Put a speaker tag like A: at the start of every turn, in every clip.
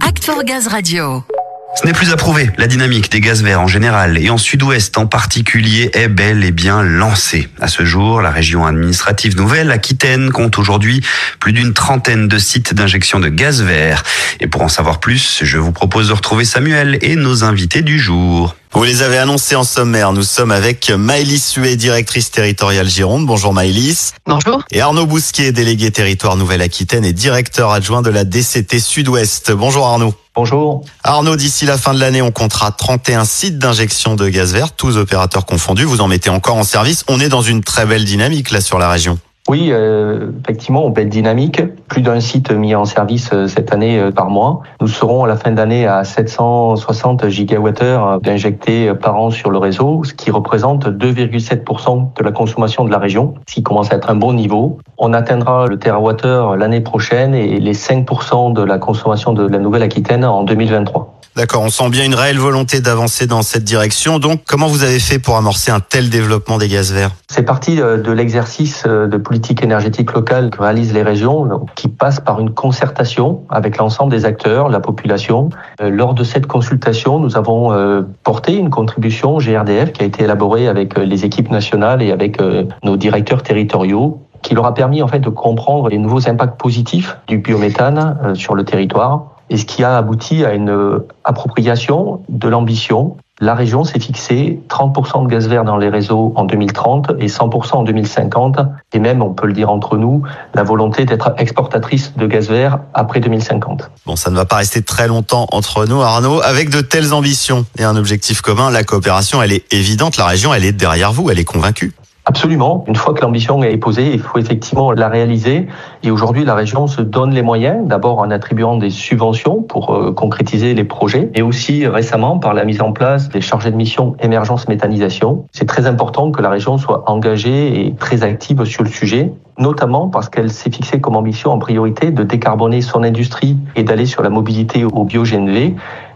A: Act for Gaz Radio.
B: Ce n'est plus à prouver. La dynamique des gaz verts en général et en sud-ouest en particulier est bel et bien lancée. À ce jour, la région administrative nouvelle, Aquitaine, compte aujourd'hui plus d'une trentaine de sites d'injection de gaz vert. Et pour en savoir plus, je vous propose de retrouver Samuel et nos invités du jour. Vous les avez annoncés en sommaire. Nous sommes avec Maëlys Suet, directrice territoriale Gironde. Bonjour Maëlys.
C: Bonjour.
B: Et Arnaud Bousquet, délégué territoire Nouvelle-Aquitaine et directeur adjoint de la DCT Sud-Ouest. Bonjour Arnaud.
D: Bonjour.
B: Arnaud, d'ici la fin de l'année, on comptera 31 sites d'injection de gaz vert, tous opérateurs confondus. Vous en mettez encore en service. On est dans une très belle dynamique là sur la région.
D: Oui, euh, effectivement, on peut être dynamique. Plus d'un site mis en service euh, cette année euh, par mois. Nous serons à la fin d'année à 760 gigawattheures d'injectés par an sur le réseau, ce qui représente 2,7% de la consommation de la région, ce qui commence à être un bon niveau. On atteindra le terawattheure l'année prochaine et les 5% de la consommation de la Nouvelle-Aquitaine en 2023.
B: D'accord, on sent bien une réelle volonté d'avancer dans cette direction. Donc, comment vous avez fait pour amorcer un tel développement des gaz verts?
D: C'est parti euh, de l'exercice euh, de politique énergétique locale que réalisent les régions, qui passe par une concertation avec l'ensemble des acteurs, la population. Euh, lors de cette consultation, nous avons porté une contribution GRDF qui a été élaborée avec les équipes nationales et avec nos directeurs territoriaux qui leur a permis en fait de comprendre les nouveaux impacts positifs du biométhane sur le territoire et ce qui a abouti à une appropriation de l'ambition? La région s'est fixée 30% de gaz vert dans les réseaux en 2030 et 100% en 2050. Et même, on peut le dire entre nous, la volonté d'être exportatrice de gaz vert après 2050.
B: Bon, ça ne va pas rester très longtemps entre nous, Arnaud. Avec de telles ambitions et un objectif commun, la coopération, elle est évidente. La région, elle est derrière vous, elle est convaincue.
D: Absolument. Une fois que l'ambition est posée, il faut effectivement la réaliser. Et aujourd'hui, la région se donne les moyens, d'abord en attribuant des subventions pour euh, concrétiser les projets, et aussi récemment par la mise en place des chargés de mission émergence méthanisation. C'est très important que la région soit engagée et très active sur le sujet notamment parce qu'elle s'est fixée comme ambition en priorité de décarboner son industrie et d'aller sur la mobilité au biogène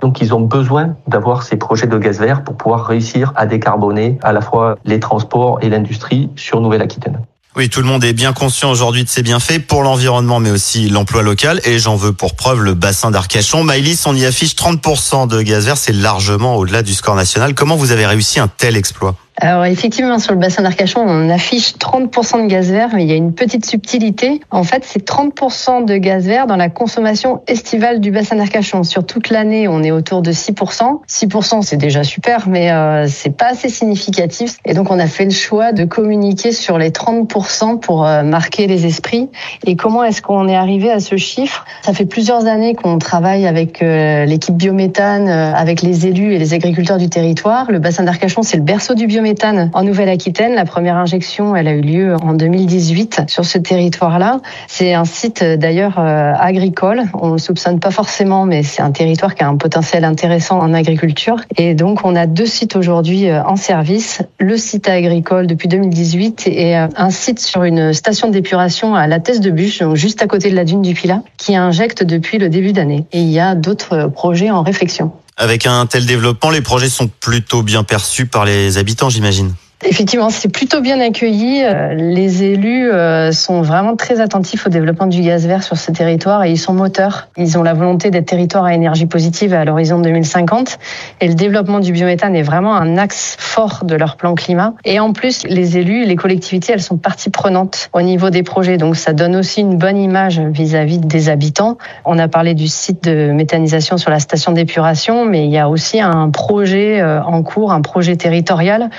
D: Donc ils ont besoin d'avoir ces projets de gaz vert pour pouvoir réussir à décarboner à la fois les transports et l'industrie sur Nouvelle-Aquitaine.
B: Oui, tout le monde est bien conscient aujourd'hui de ces bienfaits pour l'environnement, mais aussi l'emploi local. Et j'en veux pour preuve le bassin d'Arcachon. Maïlis, on y affiche 30% de gaz vert. C'est largement au-delà du score national. Comment vous avez réussi un tel exploit?
C: Alors effectivement, sur le bassin d'Arcachon, on affiche 30% de gaz vert, mais il y a une petite subtilité. En fait, c'est 30% de gaz vert dans la consommation estivale du bassin d'Arcachon. Sur toute l'année, on est autour de 6%. 6%, c'est déjà super, mais euh, c'est pas assez significatif. Et donc, on a fait le choix de communiquer sur les 30% pour euh, marquer les esprits. Et comment est-ce qu'on est arrivé à ce chiffre? Ça fait plusieurs années qu'on travaille avec euh, l'équipe biométhane, euh, avec les élus et les agriculteurs du territoire. Le bassin d'Arcachon, c'est le berceau du biométhane en Nouvelle-Aquitaine. La première injection, elle a eu lieu en 2018 sur ce territoire-là. C'est un site d'ailleurs euh, agricole. On ne soupçonne pas forcément, mais c'est un territoire qui a un potentiel intéressant en agriculture. Et donc, on a deux sites aujourd'hui euh, en service. Le site agricole depuis 2018 et euh, un site sur une station d'épuration à la Thèse de Bûche, juste à côté de la dune du Pilat, qui injecte depuis le début d'année. Et il y a d'autres projets en réflexion.
B: Avec un tel développement, les projets sont plutôt bien perçus par les habitants, j'imagine.
C: Effectivement, c'est plutôt bien accueilli. Euh, les élus euh, sont vraiment très attentifs au développement du gaz vert sur ce territoire et ils sont moteurs. Ils ont la volonté d'être territoire à énergie positive à l'horizon 2050 et le développement du biométhane est vraiment un axe fort de leur plan climat. Et en plus, les élus, les collectivités, elles sont partie prenante au niveau des projets. Donc ça donne aussi une bonne image vis-à-vis des habitants. On a parlé du site de méthanisation sur la station d'épuration, mais il y a aussi un projet euh, en cours, un projet territorial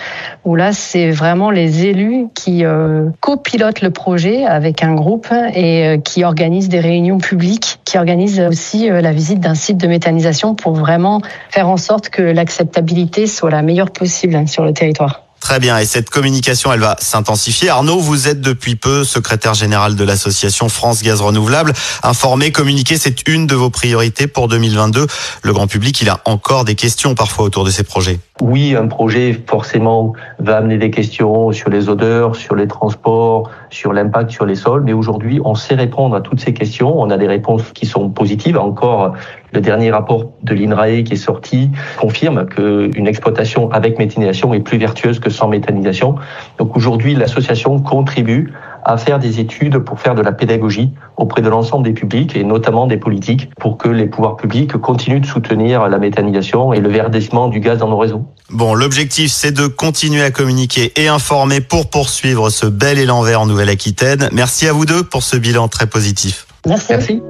C: où là c'est vraiment les élus qui euh, copilotent le projet avec un groupe et euh, qui organisent des réunions publiques, qui organisent aussi euh, la visite d'un site de méthanisation pour vraiment faire en sorte que l'acceptabilité soit la meilleure possible sur le territoire.
B: Très bien. Et cette communication, elle va s'intensifier. Arnaud, vous êtes depuis peu secrétaire général de l'association France Gaz Renouvelable. Informer, communiquer, c'est une de vos priorités pour 2022. Le grand public, il a encore des questions parfois autour de ces projets.
D: Oui, un projet forcément va amener des questions sur les odeurs, sur les transports, sur l'impact sur les sols. Mais aujourd'hui, on sait répondre à toutes ces questions. On a des réponses qui sont positives. Encore, le dernier rapport de l'INRAE qui est sorti confirme qu'une exploitation avec méthanisation est plus vertueuse que sans méthanisation. Donc aujourd'hui, l'association contribue à faire des études pour faire de la pédagogie auprès de l'ensemble des publics et notamment des politiques pour que les pouvoirs publics continuent de soutenir la méthanisation et le verdissement du gaz dans nos réseaux.
B: Bon, l'objectif, c'est de continuer à communiquer et informer pour poursuivre ce bel élan vert en Nouvelle-Aquitaine. Merci à vous deux pour ce bilan très positif.
C: Merci.
D: Merci.